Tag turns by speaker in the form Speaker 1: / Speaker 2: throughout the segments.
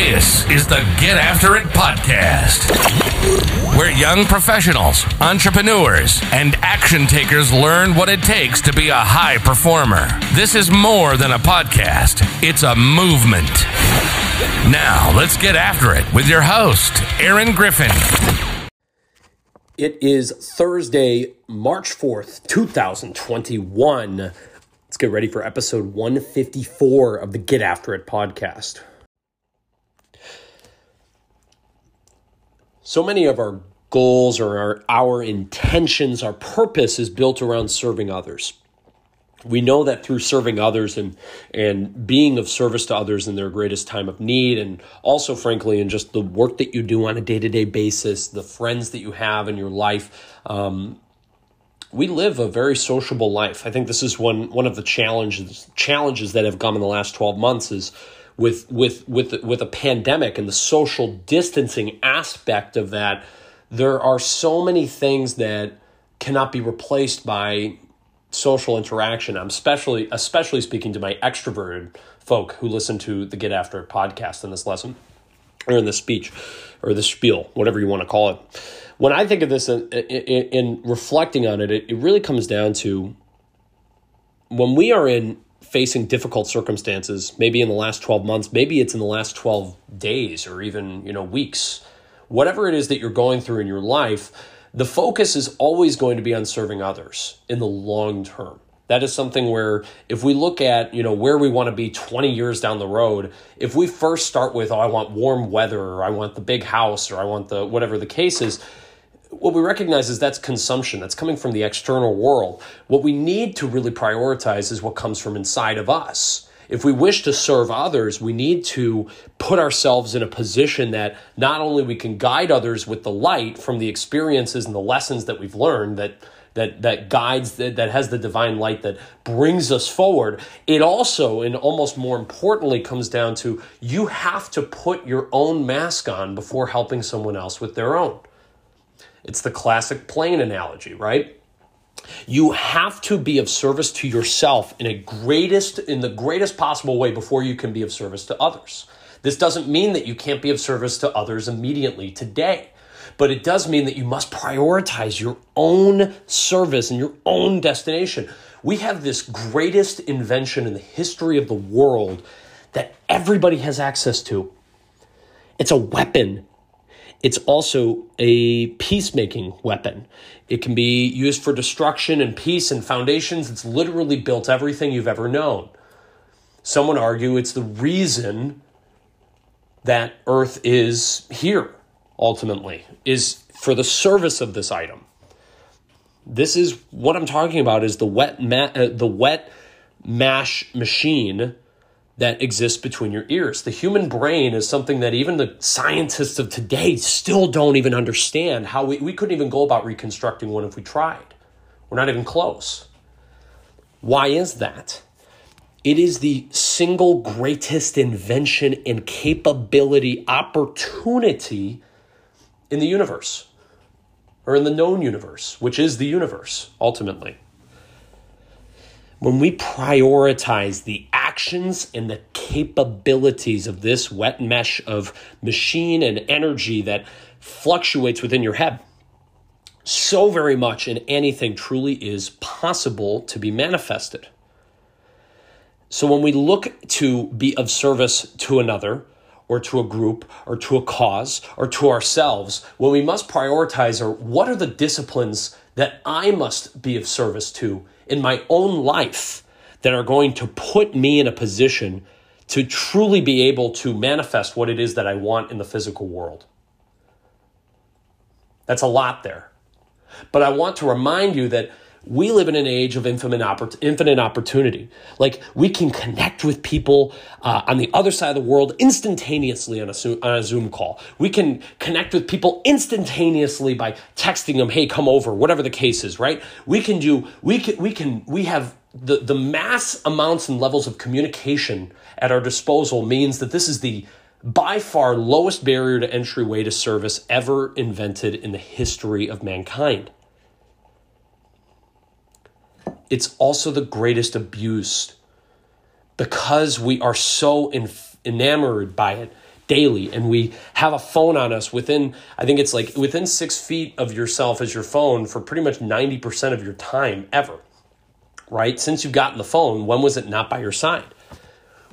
Speaker 1: This is the Get After It podcast, where young professionals, entrepreneurs, and action takers learn what it takes to be a high performer. This is more than a podcast, it's a movement. Now, let's get after it with your host, Aaron Griffin.
Speaker 2: It is Thursday, March 4th, 2021. Let's get ready for episode 154 of the Get After It podcast. So many of our goals or our, our intentions, our purpose is built around serving others. We know that through serving others and and being of service to others in their greatest time of need, and also, frankly, in just the work that you do on a day to day basis, the friends that you have in your life, um, we live a very sociable life. I think this is one one of the challenges challenges that have come in the last twelve months is with with with with a pandemic and the social distancing aspect of that, there are so many things that cannot be replaced by social interaction. I'm especially especially speaking to my extroverted folk who listen to the Get After podcast in this lesson or in this speech or the spiel, whatever you want to call it. When I think of this uh, in, in, in reflecting on it, it really comes down to when we are in facing difficult circumstances, maybe in the last 12 months, maybe it's in the last 12 days or even, you know, weeks. Whatever it is that you're going through in your life, the focus is always going to be on serving others in the long term. That is something where if we look at, you know, where we want to be 20 years down the road, if we first start with, oh, I want warm weather or I want the big house or I want the whatever the case is, what we recognize is that's consumption. That's coming from the external world. What we need to really prioritize is what comes from inside of us. If we wish to serve others, we need to put ourselves in a position that not only we can guide others with the light from the experiences and the lessons that we've learned that that that guides that, that has the divine light that brings us forward it also and almost more importantly comes down to you have to put your own mask on before helping someone else with their own it's the classic plane analogy, right? You have to be of service to yourself in a greatest in the greatest possible way before you can be of service to others. This doesn't mean that you can't be of service to others immediately today, but it does mean that you must prioritize your own service and your own destination. We have this greatest invention in the history of the world that everybody has access to. It's a weapon it's also a peacemaking weapon. It can be used for destruction and peace and foundations. It's literally built everything you've ever known. Some would argue it's the reason that Earth is here, ultimately, is for the service of this item. This is what I'm talking about is the wet ma- uh, the wet mash machine that exists between your ears. The human brain is something that even the scientists of today still don't even understand how we, we couldn't even go about reconstructing one if we tried. We're not even close. Why is that? It is the single greatest invention and capability opportunity in the universe or in the known universe, which is the universe ultimately. When we prioritize the actions and the capabilities of this wet mesh of machine and energy that fluctuates within your head. So very much in anything truly is possible to be manifested. So when we look to be of service to another, or to a group, or to a cause, or to ourselves, what we must prioritize are what are the disciplines that I must be of service to in my own life that are going to put me in a position to truly be able to manifest what it is that I want in the physical world. That's a lot there. But I want to remind you that we live in an age of infinite, opportunity. Like we can connect with people uh, on the other side of the world instantaneously on a, on a Zoom call. We can connect with people instantaneously by texting them, "Hey, come over," whatever the case is. Right? We can do. We can. We can. We have the the mass amounts and levels of communication at our disposal means that this is the by far lowest barrier to entry way to service ever invented in the history of mankind it's also the greatest abuse because we are so enamored by it. daily and we have a phone on us within i think it's like within six feet of yourself as your phone for pretty much 90% of your time ever right? Since you've gotten the phone when was it not by your side?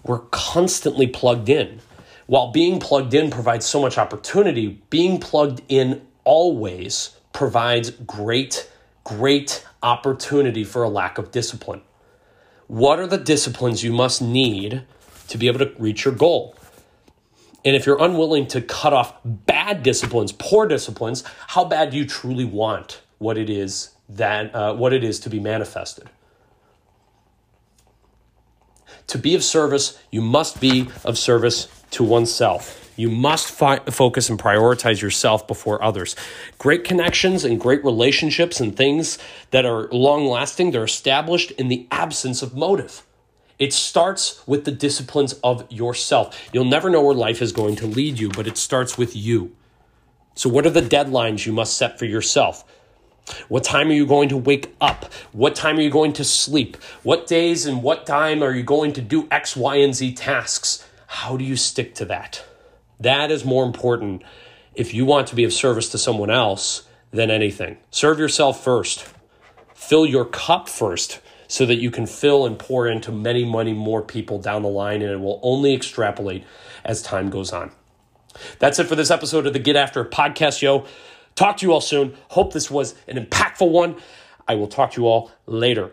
Speaker 2: We're constantly plugged in. While being plugged in provides so much opportunity being plugged in always provides great great opportunity for a lack of discipline. What are the disciplines you must need to be able to reach your goal? And if you're unwilling to cut off bad disciplines, poor disciplines, how bad do you truly want what it is that uh, what it is to be manifested? To be of service, you must be of service to oneself. You must fi- focus and prioritize yourself before others. Great connections and great relationships and things that are long lasting, they're established in the absence of motive. It starts with the disciplines of yourself. You'll never know where life is going to lead you, but it starts with you. So, what are the deadlines you must set for yourself? What time are you going to wake up? What time are you going to sleep? What days and what time are you going to do X, Y, and Z tasks? How do you stick to that? That is more important if you want to be of service to someone else than anything. Serve yourself first, fill your cup first so that you can fill and pour into many, many more people down the line, and it will only extrapolate as time goes on. That's it for this episode of the Get After podcast, yo. Talk to you all soon. Hope this was an impactful one. I will talk to you all later.